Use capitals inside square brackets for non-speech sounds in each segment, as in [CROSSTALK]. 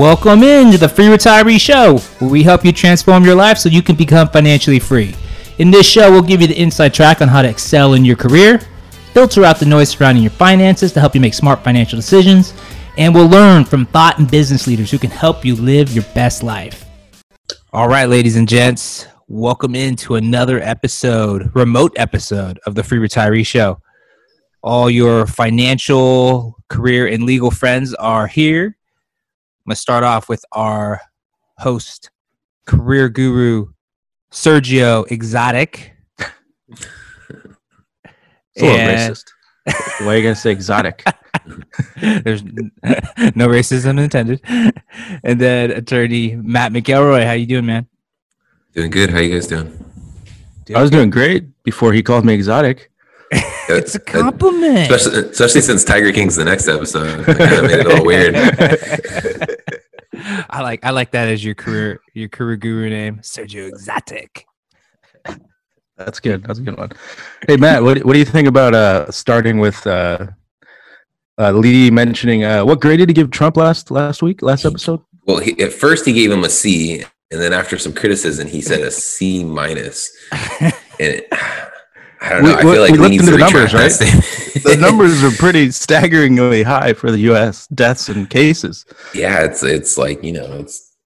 Welcome in to the Free Retiree Show, where we help you transform your life so you can become financially free. In this show, we'll give you the inside track on how to excel in your career, filter out the noise surrounding your finances to help you make smart financial decisions, and we'll learn from thought and business leaders who can help you live your best life. All right, ladies and gents, welcome into another episode, remote episode of the Free Retiree Show. All your financial, career, and legal friends are here going to start off with our host, career guru, Sergio Exotic. It's a little racist. Why are you going to say exotic? [LAUGHS] There's no racism intended. And then attorney Matt McElroy. How you doing, man? Doing good. How you guys doing? doing I was good. doing great before he called me exotic. [LAUGHS] it's a uh, uh, compliment. Especially, especially since Tiger King's the next episode. That kind of made it all weird. [LAUGHS] [LAUGHS] I like I like that as your career your career guru name, Sergio Exotic. That's good. That's a good one. Hey Matt, what what do you think about uh starting with uh, uh Lee mentioning uh what grade did he give Trump last last week, last episode? Well, he, at first he gave him a C, and then after some criticism, he said a C minus. [LAUGHS] and it, I don't know. We, I feel like we, we looked into the numbers, right? [LAUGHS] the numbers are pretty staggeringly high for the U.S. deaths and cases. Yeah, it's it's like you know, it's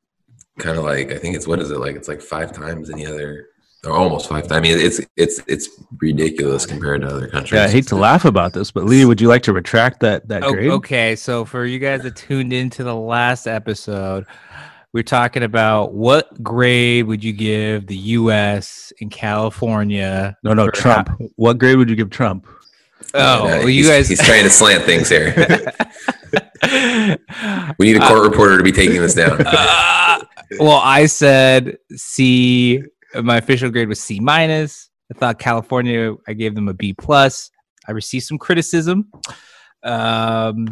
kind of like I think it's what is it like? It's like five times any other, or almost five times. I mean, it's it's it's ridiculous compared to other countries. Yeah, I hate to laugh about this, but Lee, would you like to retract that that grade? Okay, so for you guys that tuned into the last episode, we're talking about what grade would you give the U.S. in California? No, no, Trump. How- what grade would you give Trump? Oh, well, you guys. He's trying to slant things here. [LAUGHS] we need a court uh, reporter to be taking this down. [LAUGHS] Uh, well, I said C. My official grade was C minus. I thought California. I gave them a B plus. I received some criticism. Um,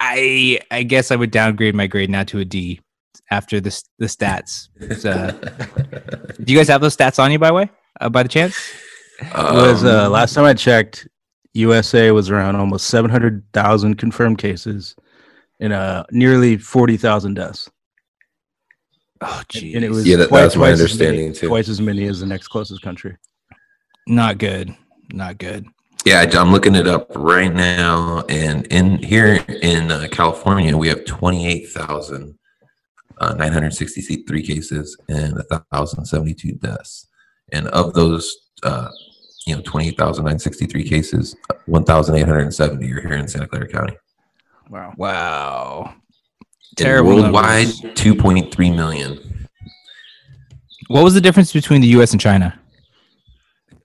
I I guess I would downgrade my grade now to a D after the the stats. So, do you guys have those stats on you by the way uh, by the chance? Um, was uh, last time I checked, USA was around almost seven hundred thousand confirmed cases and uh, nearly forty thousand deaths. Oh, geez. And it was yeah, that, that's my understanding many, too. Twice as many as the next closest country. Not good. Not good. Yeah, I'm looking it up right now, and in here in uh, California, we have twenty eight thousand uh, 963 cases and 1,072 deaths. And of those, uh, you know, 28,963 cases, 1,870 are here in Santa Clara County. Wow. Wow. Terrible. And worldwide, 2.3 million. What was the difference between the U.S. and China?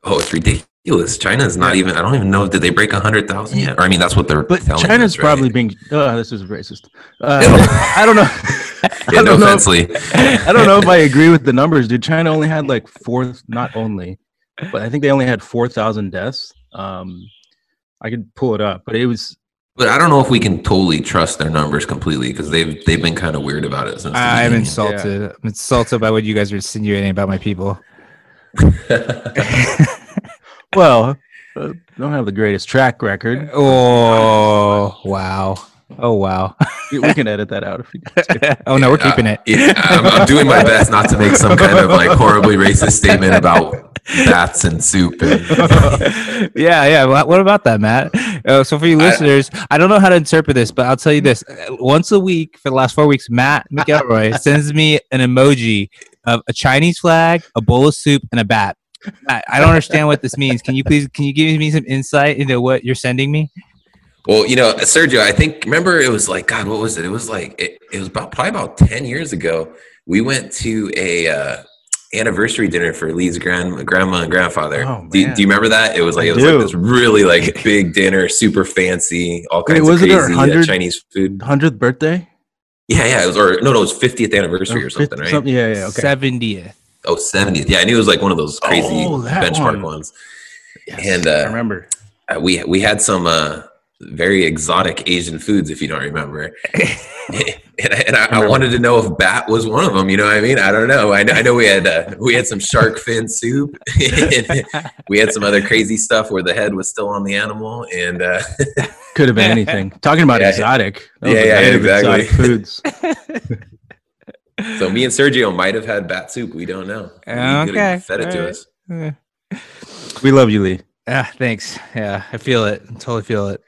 Oh, it's ridiculous ridiculous. China is not even. I don't even know. Did they break hundred thousand yet? Or I mean, that's what they're. But China's us, right? probably being. Oh, this is racist. Uh, [LAUGHS] I don't know. [LAUGHS] [LAUGHS] yeah, I don't no offense, I don't know if I [LAUGHS] agree with the numbers, dude. China only had like four. Not only, but I think they only had four thousand deaths. Um, I could pull it up, but it was. But I don't know if we can totally trust their numbers completely because they've they've been kind of weird about it since. I'm insulted. Yeah. I'm insulted by what you guys are insinuating about my people. [LAUGHS] well, uh, don't have the greatest track record. Oh wow! Oh wow! we, can edit that out if you. [LAUGHS] oh no, we're keeping it. Yeah, I'm, I'm, doing my best not to make some kind of like horribly racist statement about bats and soup. And... [LAUGHS] yeah, yeah. What about that, Matt? Uh, so for you listeners, I, I, don't know how to interpret this, but I'll tell you this: once a week for the last four weeks, Matt McElroy [LAUGHS] sends me an emoji of a Chinese flag, a bowl of soup, and a bat. I, I don't understand what this means. Can you please can you give me some insight into what you're sending me? Well, you know, Sergio, I think remember it was like God, what was it? It was like it, it was about probably about ten years ago. We went to a uh, anniversary dinner for Lee's grand grandma and grandfather. Oh, do, do, you remember that? It was like I it was like this really like big dinner, super fancy, all kinds Wait, of crazy uh, Chinese food. Hundredth birthday. Yeah, yeah, it was or no, no, it was 50th anniversary or something, right? Something, yeah, yeah, okay. 70th. Oh, 70th. Yeah, I knew it was like one of those crazy oh, benchmark one. ones. Yes, and uh, I remember uh, we we had some uh, very exotic Asian foods, if you don't remember. [LAUGHS] [LAUGHS] and, I, and I, I, wanted to know if bat was one of them. You know what I mean? I don't know. I know, I know we had uh, we had some shark fin soup. [LAUGHS] we had some other crazy stuff where the head was still on the animal, and uh, could have been anything. Talking about yeah, exotic, yeah, yeah, exactly. Exotic foods. so me and Sergio might have had bat soup. We don't know. Okay, fed it All to right. us. We love you, Lee. Yeah, thanks. Yeah, I feel it. I totally feel it.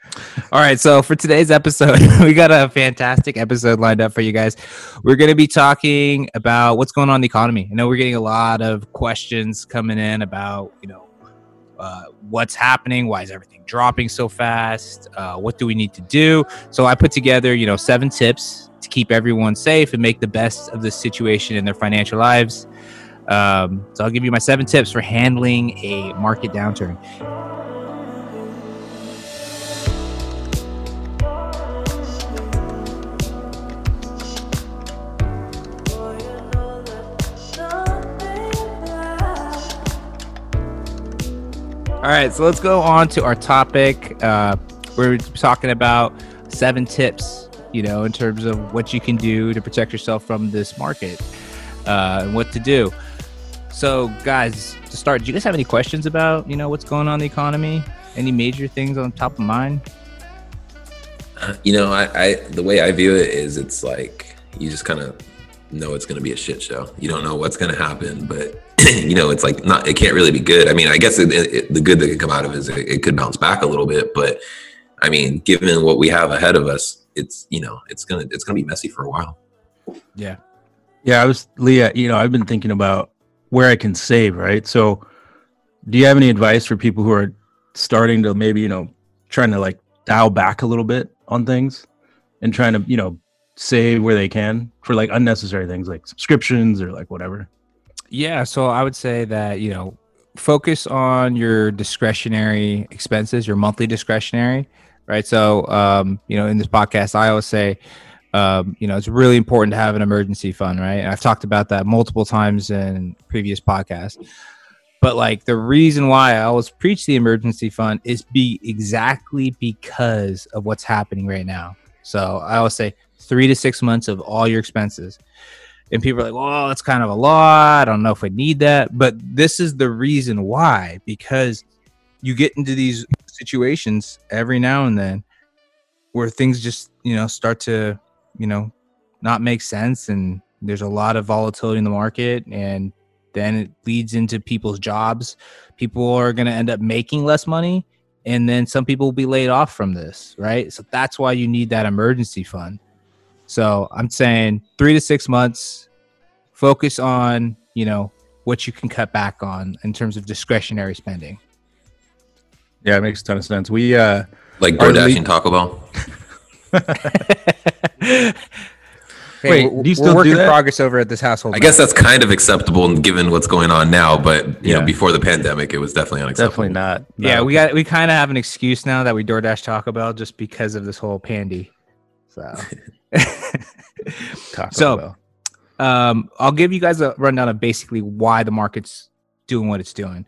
All right, so for today's episode, [LAUGHS] we got a fantastic episode lined up for you guys. We're going to be talking about what's going on in the economy. I know we're getting a lot of questions coming in about, you know, uh, what's happening, why is everything dropping so fast, uh, what do we need to do? So I put together, you know, seven tips to keep everyone safe and make the best of the situation in their financial lives. Um, so I'll give you my seven tips for handling a market downturn. All right, so let's go on to our topic. Uh, we're talking about seven tips, you know, in terms of what you can do to protect yourself from this market uh, and what to do. So, guys, to start, do you guys have any questions about you know what's going on in the economy? Any major things on top of mind? Uh, you know, I, I the way I view it is, it's like you just kind of know it's going to be a shit show. You don't know what's going to happen, but [CLEARS THROAT] you know, it's like not. It can't really be good. I mean, I guess it, it, the good that could come out of it is it, it could bounce back a little bit, but I mean, given what we have ahead of us, it's you know, it's gonna it's gonna be messy for a while. Yeah, yeah. I was Leah. You know, I've been thinking about where I can save, right? So, do you have any advice for people who are starting to maybe, you know, trying to like dial back a little bit on things and trying to, you know, save where they can for like unnecessary things like subscriptions or like whatever? Yeah. So, I would say that, you know, focus on your discretionary expenses, your monthly discretionary, right? So, um, you know, in this podcast, I always say, um, you know, it's really important to have an emergency fund, right? And I've talked about that multiple times in previous podcasts. But like the reason why I always preach the emergency fund is be exactly because of what's happening right now. So I always say three to six months of all your expenses. And people are like, well, that's kind of a lot. I don't know if we need that. But this is the reason why, because you get into these situations every now and then where things just, you know, start to you know, not make sense and there's a lot of volatility in the market and then it leads into people's jobs. People are going to end up making less money and then some people will be laid off from this, right? So that's why you need that emergency fund. So I'm saying 3 to 6 months focus on, you know, what you can cut back on in terms of discretionary spending. Yeah, it makes a ton of sense. We uh like DoorDash and Taco Bell. [LAUGHS] [LAUGHS] Hey, Wait, we're, do you still work in progress over at this household? I now. guess that's kind of acceptable given what's going on now, but you yeah. know, before the pandemic, it was definitely unacceptable. Definitely not. No. Yeah, we got we kind of have an excuse now that we DoorDash Taco Bell just because of this whole pandy. So, [LAUGHS] Taco so, Bell. Um, I'll give you guys a rundown of basically why the market's doing what it's doing.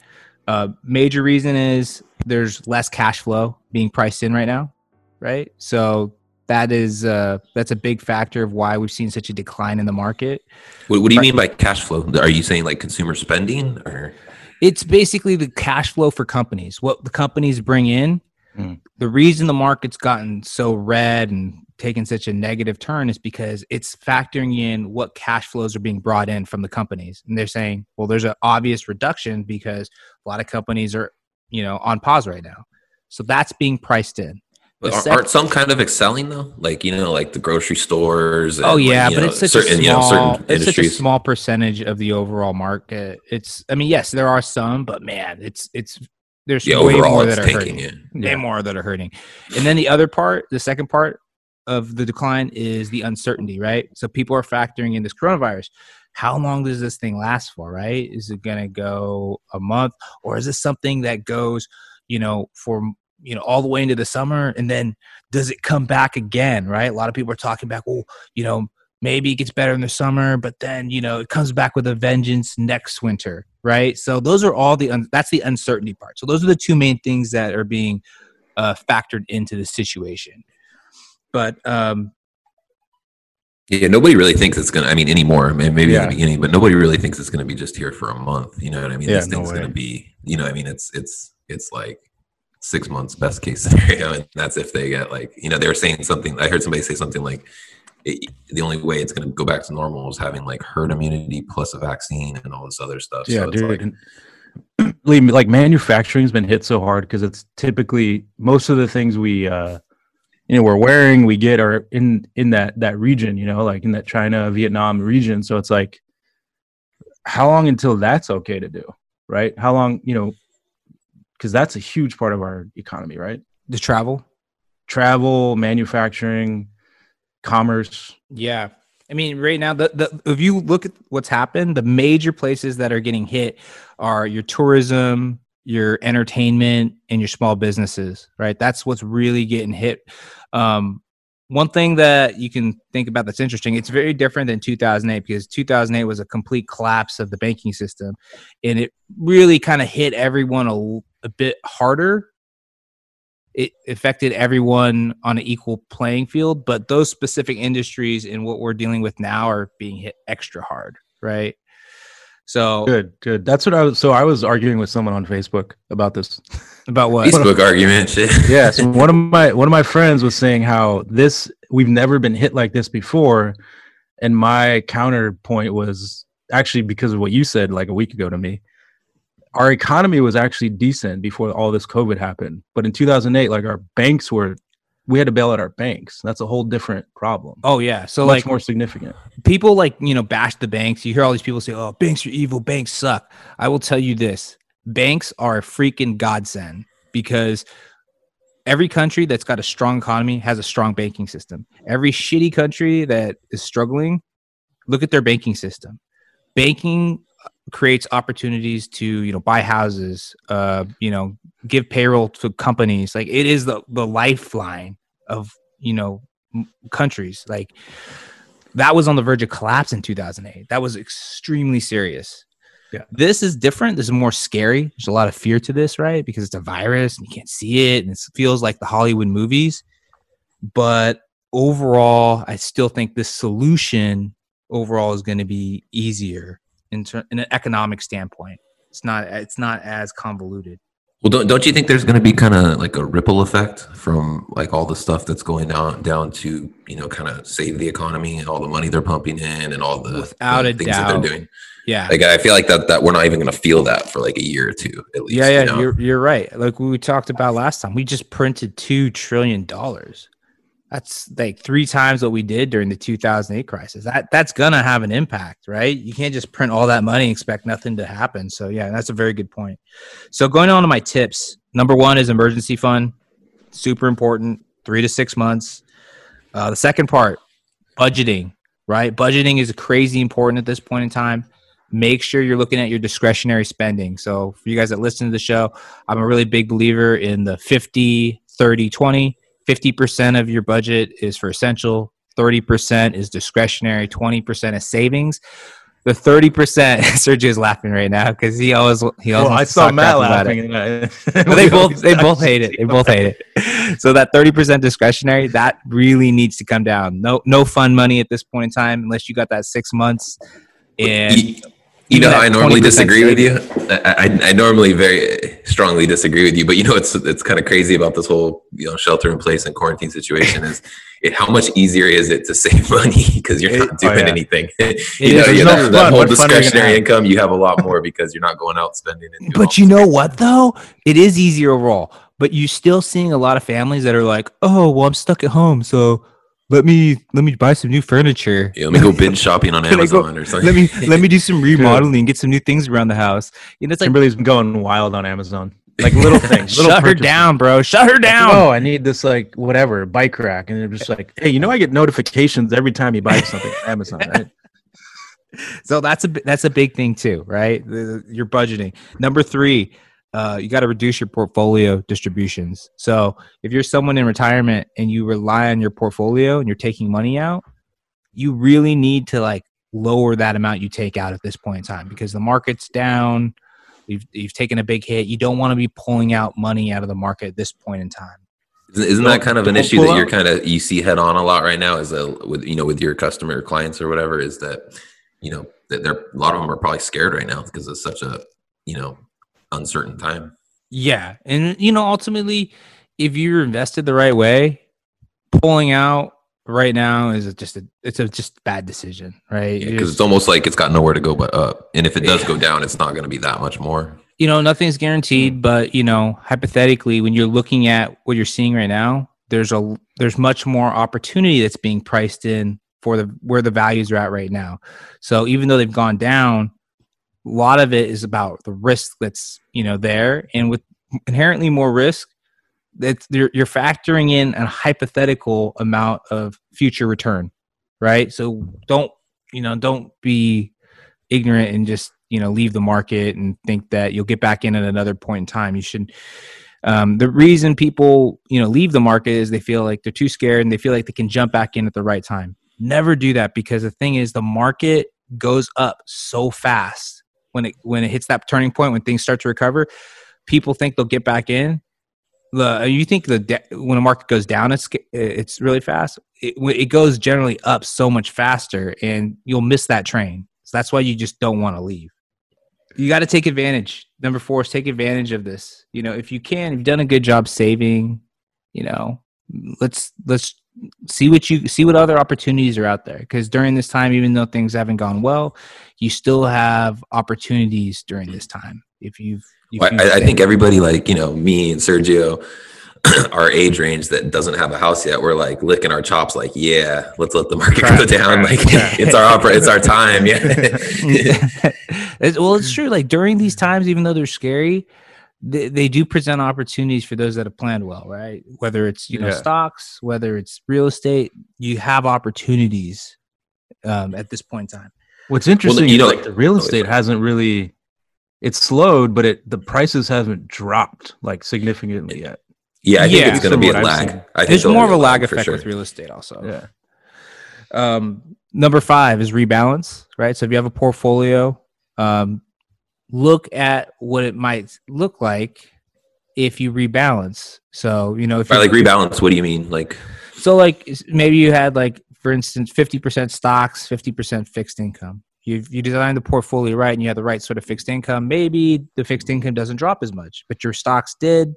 Uh, major reason is there's less cash flow being priced in right now, right? So that is uh, that's a big factor of why we've seen such a decline in the market. What, what do you mean by cash flow? Are you saying like consumer spending or? It's basically the cash flow for companies. What the companies bring in. Mm. The reason the market's gotten so red and taken such a negative turn is because it's factoring in what cash flows are being brought in from the companies, and they're saying, well, there's an obvious reduction because a lot of companies are, you know, on pause right now. So that's being priced in. Aren't some kind of excelling though? Like you know, like the grocery stores. Oh, and, oh yeah, like, but know, it's such certain, a small, you know, it's such a small percentage of the overall market. It's, I mean, yes, there are some, but man, it's it's there's yeah, way more that are hurting. It. Way yeah. more that are hurting. And then the other part, the second part of the decline is the uncertainty, right? So people are factoring in this coronavirus. How long does this thing last for, right? Is it going to go a month or is this something that goes, you know, for you know all the way into the summer and then does it come back again right a lot of people are talking about well you know maybe it gets better in the summer but then you know it comes back with a vengeance next winter right so those are all the un- that's the uncertainty part so those are the two main things that are being uh, factored into the situation but um Yeah, nobody really thinks it's gonna. I mean, anymore. may- Maybe in Yeah. the beginning, but nobody really thinks it's gonna be just here for a month. You know what I mean? Yeah, this thing's way. gonna be. You know, I mean, it's it's it's like six months best case scenario, and that's if they get like you know they were saying something. I heard somebody say something like. It, the only way it's going to go back to normal is having like herd immunity plus a vaccine and all this other stuff. Yeah, so dude. like, [CLEARS THROAT] like manufacturing's been hit so hard because it's typically most of the things we uh you know we're wearing we get are in in that that region you know like in that china vietnam region so it's like how long until that's okay to do right how long you know because that's a huge part of our economy right The travel. travel manufacturing commerce Yeah. I mean, right now, the, the if you look at what's happened, the major places that are getting hit are your tourism, your entertainment, and your small businesses. Right, that's what's really getting hit. Um, one thing that you can think about that's interesting, it's very different than 2008 because 2008 was a complete collapse of the banking system, and it really kind of hit everyone a, l- a bit harder it affected everyone on an equal playing field, but those specific industries and what we're dealing with now are being hit extra hard, right? So good good that's what i was so i was arguing with someone on facebook about this about what? Facebook argument shit. [LAUGHS] yeah so one of my one of my friends was saying how this we've never been hit like this before and my counterpoint was actually because of what you said like a week ago to me our economy was actually decent before all this covid happened but in 2008 like our banks were we had to bail out our banks that's a whole different problem Oh yeah, so much like more significant people like you know bash the banks. You hear all these people say, "Oh, banks are evil. Banks suck." I will tell you this: banks are a freaking godsend because every country that's got a strong economy has a strong banking system. Every shitty country that is struggling, look at their banking system. Banking creates opportunities to you know buy houses, uh, you know, give payroll to companies. Like it is the the lifeline of you know m- countries. Like that was on the verge of collapse in 2008. That was extremely serious. Yeah. This is different. This is more scary. There's a lot of fear to this, right? Because it's a virus and you can't see it and it feels like the Hollywood movies. But overall, I still think this solution overall is going to be easier in, ter- in an economic standpoint. It's not it's not as convoluted. Well, don't don't you think there's going to be kind of like a ripple effect from like all the stuff that's going down down to you know kind of save the economy and all the money they're pumping in and all the, Without the things that they're doing. Yeah. Like I feel like that that we're not even going to feel that for like a year or two at least. yeah, yeah, you know? you're you're right. Like we talked about last time, we just printed two trillion dollars. That's like three times what we did during the 2008 crisis. That that's gonna have an impact, right? You can't just print all that money and expect nothing to happen. So yeah, that's a very good point. So going on to my tips, number one is emergency fund, super important, three to six months. Uh, the second part, budgeting, right? Budgeting is crazy important at this point in time make sure you're looking at your discretionary spending. So, for you guys that listen to the show, I'm a really big believer in the 50, 30, 20. 50% of your budget is for essential, 30% is discretionary, 20% is savings. The 30%, [LAUGHS] Sergio's laughing right now because he always he always well i saw talk matt crap about it. laughing and I, [LAUGHS] But they both they both hate it. They both hate it. So that thirty percent discretionary that really needs to come down. No no fun money at this point in time unless you got that six months. And you, know, I normally 20% disagree with you. I, I, I normally very strongly disagree with you, but you know, it's it's kind of crazy about this whole you know shelter in place and quarantine situation is [LAUGHS] it how much easier is it to [LAUGHS] save money because you're It- not oh, doing oh, yeah. anything. [LAUGHS] you know, you no that, that whole What fun are you gonna discretionary income, you have a lot more because you're not going out spending. All But you know what though? It is easier overall. But you're still seeing a lot of families that are like, oh well, I'm stuck at home, so let me let me buy some new furniture. Yeah, let me go binge [LAUGHS] shopping on Let me go- Amazon or something. Let me let me do some [LAUGHS] remodeling, get some new things around the house. You know, it's like kimberly's been going wild on amazon like little [LAUGHS] things little shut her down, bro. Shut her Like, down. oh, I need this like whatever bike rack, and they're just like, hey, you know, I get notifications every time you buy something on Amazon, right? So that's a that's a big thing too, right? The- the- Your budgeting. Number three, uh, you got to reduce your portfolio distributions. So if you're someone in retirement and you rely on your portfolio and you're taking money out, you really need to like lower that amount you take out at this point in time because the market's down. You've, you've taken a big hit. You don't want to be pulling out money out of the market at this point in time. Isn't, isn't that kind of an issue that you're kind of you see head on a lot right now? Is a with you know with your customer clients or whatever? Is that you know that they're a lot of them are probably scared right now because it's such a you know uncertain time. Yeah, and you know, ultimately, if you're invested the right way, pulling out right now is just a it's a just bad decision, right? because You're it's almost like it's got nowhere to go but up. And if it does go down, it's not going to be that much more. you know nothing's guaranteed mm. but you know hypothetically when you're looking at what you're seeing right now there's a there's much more opportunity that's being priced in for the where the values are at right now so even though they've gone down a lot of it is about the risk that's you know there. And with inherently more risk that's you're, you're factoring in a hypothetical amount of future return right? So don't you know don't be ignorant and just you know leave the market and think that you'll get back in at another point in time. You should um, the reason people you know leave the market is they feel like they're too scared and they feel like they can jump back in at the right time. Never do that because the thing is the market goes up so fast when it when it hits that turning point when things start to recover people think they'll get back in. The you think the de- when a market goes down it's it's really fast. It, it goes generally up so much faster and you'll miss that train. So that's why you just don't want to leave. You got to take advantage. Number four is take advantage of this. You know if you can you've done a good job saving you know let's let's see what you see what other opportunities are out there because during this time even though things haven't gone well you still have opportunities during this time if you've if Well, you've I, I think everybody like you know me and Sergio, [CLEARS THROAT] our age range that doesn't have a house yet, we're like licking our chops, like yeah, let's let the market go down. right, Like yeah. [LAUGHS] it's our opera, it's our time. Yeah. [LAUGHS] It's- well, it's [LAUGHS] true. Like during these times, even though they're scary, they, they do present opportunities for those that have planned well, right? Whether it's you know Yeah. stocks, whether it's real estate, you have opportunities um, at this point in time. What's interesting you know- like the real estate hasn't really it's slowed, but it the prices haven't dropped like significantly yet. yeah, I think Yeah. it's going to be a lag. seen. I think There's more of a lag for effect sure. with real estate, also. Yeah. Um, number five is rebalance, right? So if you have a portfolio, um, look at what it might look like if you rebalance. So you know if you like rebalance, what do you mean? Like So like maybe you had like for instance 50% stocks, 50% fixed income. You you designed the portfolio right and you had the right sort of fixed income. Maybe the fixed income doesn't drop as much, but your stocks did.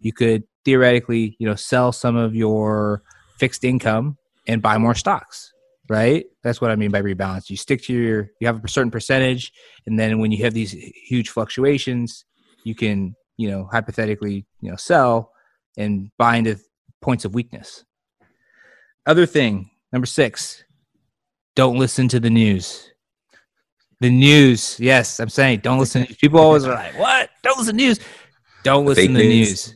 You could theoretically, you know, sell some of your fixed income and buy more stocks, right? That's what I mean by rebalance. You stick to your you have a certain percentage and then when you have these huge fluctuations, you can, you know, hypothetically, you know, sell and buy into points of weakness. Other thing, number six, don't listen to the news. The news, yes, I'm saying don't listen. [LAUGHS] People always are like, "What? Don't listen to news." Don't listen fake to the news. news.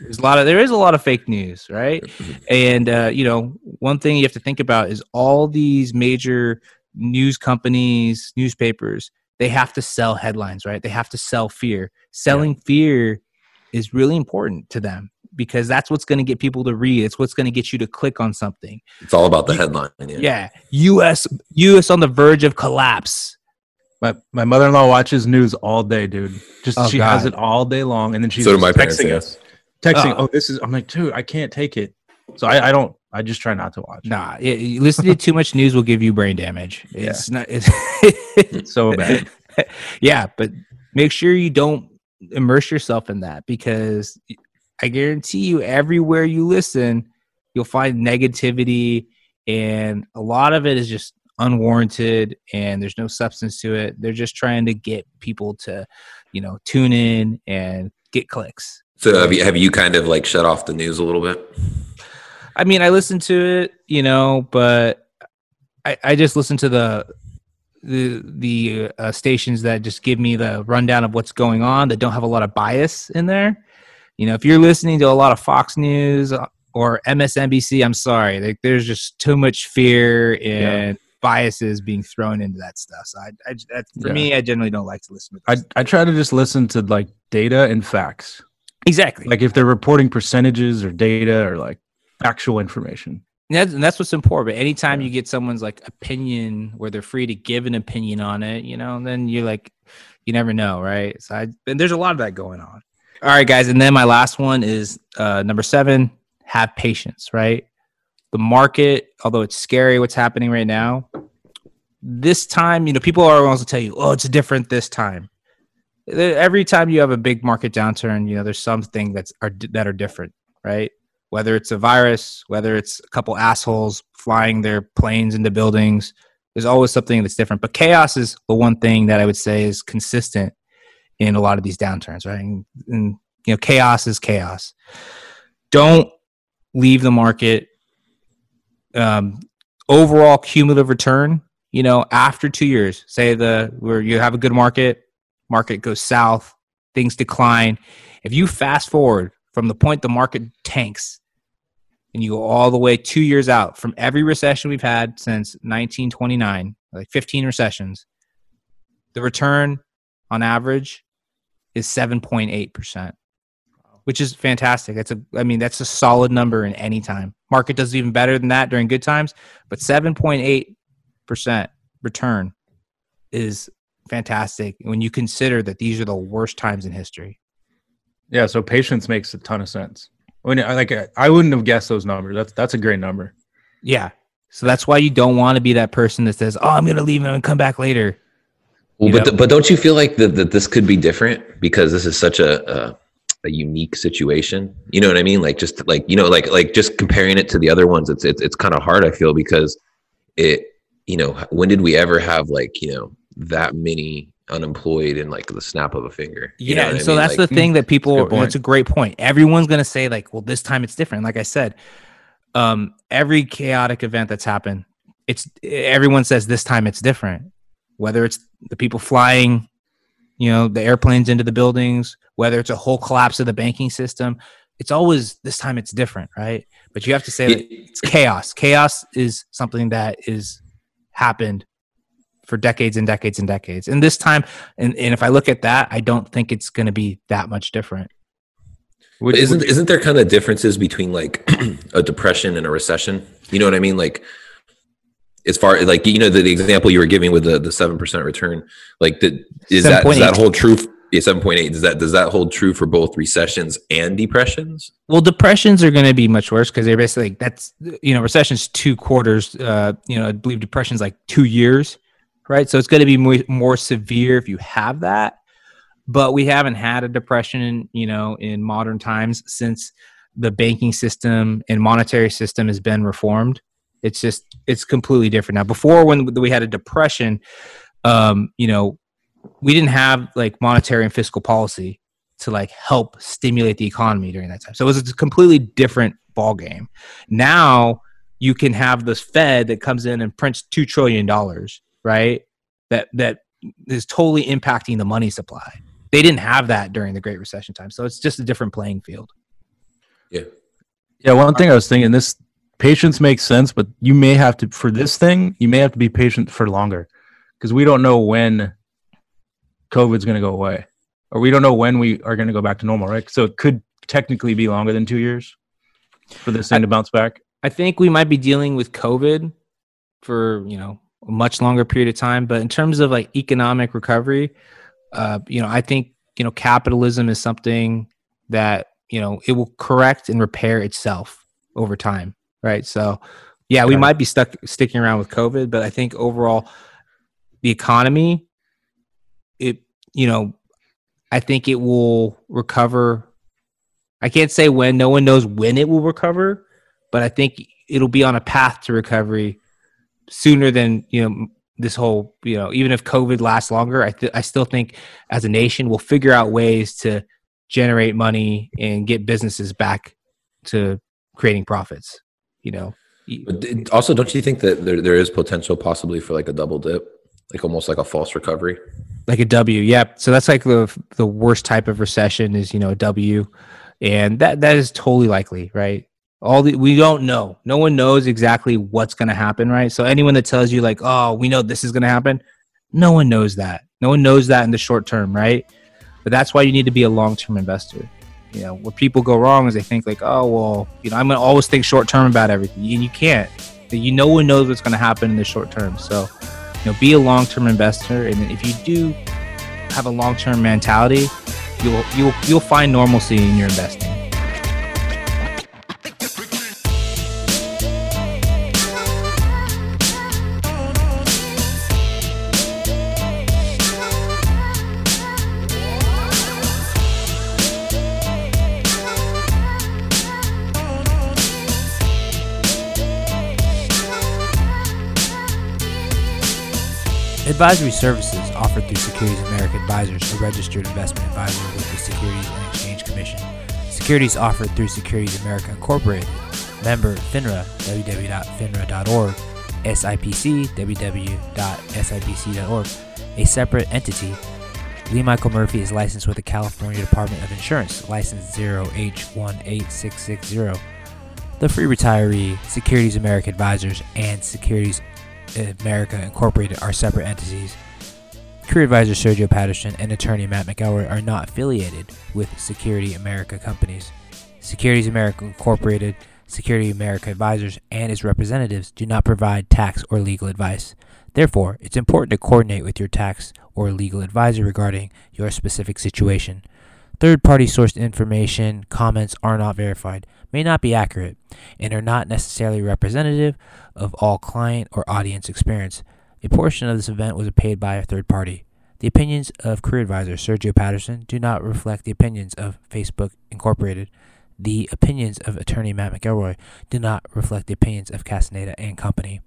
There's a lot of there is a lot of fake news, right? [LAUGHS] And uh, you know, one thing you have to think about is all these major news companies, newspapers, they have to sell headlines, right? They have to sell fear. Selling fear is really important to them because that's what's going to get people to read. It's what's going to get you to click on something. it's all about the headline. Yeah. Yeah, U.S. U.S. on the verge of collapse. My my mother in law watches news all day, dude. Just Oh, she has it all day long, and then she's So do just parents, texting yeah. us, texting. Oh. Oh, this is. I'm like, dude, I can't take it. So I, I don't. I just try not to watch. Nah, it, it- listening to too much news will give you brain damage. Yeah. It's not. It's It's so bad. [LAUGHS] yeah, but make sure you don't immerse yourself in that because I guarantee you, everywhere you listen, you'll find negativity, and a lot of it is just unwarranted, and there's no substance to it. They're just trying to get people to, you know, tune in and get clicks. So have you have you kind of like shut off the news a little bit? I mean, I listen to it, you know, but I, I just listen to the the the uh, stations that just give me the rundown of what's going on that don't have a lot of bias in there. You know, if you're listening to a lot of Fox News uh, or MSNBC, I'm sorry, like, there's just too much fear and biases being thrown into that stuff. So I, I for Yeah. me, I generally don't like to listen to. I. I try to just listen to like data and facts. exactly. Like if they're reporting percentages or data or like actual information. And that's, and that's what's important. But anytime you get someone's like opinion where they're free to give an opinion on it, you know, then you're like, you never know, right? So I, and there's a lot of that going on. All right, guys. And then my last one is uh, number seven have patience, right? The market, although it's scary what's happening right now, this time, you know, people are to tell you, oh, it's different this time. Every time you have a big market downturn, you know, there's something that's are that are different, right? Whether it's a virus, whether it's a couple assholes flying their planes into buildings, there's always something that's different. But chaos is the one thing that I would say is consistent in a lot of these downturns, right? And, and you know, chaos is chaos. Don't leave the market. Um, overall cumulative return you know, after two years, say the where you have a good market, market goes south, things decline. If you fast forward from the point the market tanks and you go all the way two years out from every recession we've had since 1929, like 15 recessions, the return on average is 7.8%, which is fantastic. That's a, I mean, that's a solid number in any time. Market does even better than that during good times, but 7.8 percent return is fantastic when you consider that these are the worst times in history. Yeah, so patience makes a ton of sense. When like I wouldn't have guessed those numbers. That's that's a great number. Yeah. So that's why you don't want to be that person that says, "Oh, I'm going to leave and come back later." Well, but but don't you feel like that, that this could be different because this is such a, a a unique situation? You know what I mean? Like just like you know like like just comparing it to the other ones, it's it's it's kind of hard. I feel because it you know, when did we ever have like, you know, that many unemployed in like the snap of a finger? You yeah. so mean? that's like, the thing that people, It's a great point. Everyone's going to say like, well, this time it's different. Like I said, um, every chaotic event that's happened, it's everyone says this time it's different. Whether it's the people flying, you know, the airplanes into the buildings, whether it's a whole collapse of the banking system, it's always this time it's different, right? But you have to say that it's chaos. Chaos is something that is happened for decades and decades and decades. And this time, and, and if I look at that, I don't think it's going to be that much different. Would, isn't would, isn't there kind of differences between like [CLEARS THROAT] a depression and a recession? You know what I mean? Like as far like you know the, the example you were giving with the the seven percent return, like the, is that does that hold true? Yeah, seven point eight. Does that does that hold true for both recessions and depressions? Well, depressions are going to be much worse because they're basically like that's you know recessions two quarters. Uh, you know, I believe depressions like two years, right? So it's going to be more, more severe if you have that. But we haven't had a depression, you know, in modern times since the banking system and monetary system has been reformed. It's just it's completely different now. Before when we had a depression, um, you know, we didn't have like monetary and fiscal policy to like help stimulate the economy during that time. So it was a completely different ball game. Now you can have this Fed that comes in and prints two trillion dollars, right? That that is totally impacting the money supply. They didn't have that during the Great Recession time, so it's just a different playing field. Yeah, yeah. One thing I was thinking, this patience makes sense, but you may have to for this thing, you may have to be patient for longer because we don't know when COVID's going to go away, or we don't know when we are going to go back to normal, right? So it could technically be longer than two years for this thing I, to bounce back. I think we might be dealing with COVID for you know a much longer period of time, but in terms of like economic recovery, uh, you know, I think you know capitalism is something that you know it will correct and repair itself over time, right? So, yeah, we might be stuck sticking around with COVID, but I think overall the economy it you know i think it will recover. I can't say when no one knows when it will recover but i think it'll be on a path to recovery sooner than you know this whole you know even if covid lasts longer i th- i still think as a nation we'll figure out ways to generate money and get businesses back to creating profits you know also don't you think that there, there is potential possibly for like a double dip like almost like a false recovery like a W. Yep. So that's like the the worst type of recession is you know a W, and that that is totally likely, right? All the we don't know. No one knows exactly what's going to happen, right? So anyone that tells you like, oh, we know this is going to happen, no one knows that. No one knows that in the short term, right? But that's why you need to be a long term investor. You know, where people go wrong is they think like, oh, well, you know, I'm gonna always think short term about everything, and you can't. You no one knows what's going to happen in the short term, so you know, be a long-term investor, and if you do have a long-term mentality, you'll you'll you'll find normalcy in your investing. Advisory services offered through Securities America Advisors, a registered investment advisor with the Securities and Exchange Commission. Securities offered through Securities America Incorporated, member FINRA, www.finra.org, SIPC, www.sipc.org, a separate entity. Lee Michael Murphy is licensed with the California Department of Insurance, license 0H18660. The Free Retiree, Securities America Advisors, and Securities America Incorporated are separate entities. Career advisor Sergio Patterson and attorney Matt McElroy are not affiliated with Security America companies. Securities America Incorporated, Security America Advisors, and its representatives do not provide tax or legal advice. Therefore, it's important to coordinate with your tax or legal advisor regarding your specific situation. Third party sourced information, comments are not verified, may not be accurate, and are not necessarily representative of all client or audience experience. A portion of this event was paid by a third party. The opinions of career advisor Sergio Patterson do not reflect the opinions of Facebook Incorporated. The opinions of attorney Matt McElroy do not reflect the opinions of Castaneda and Company.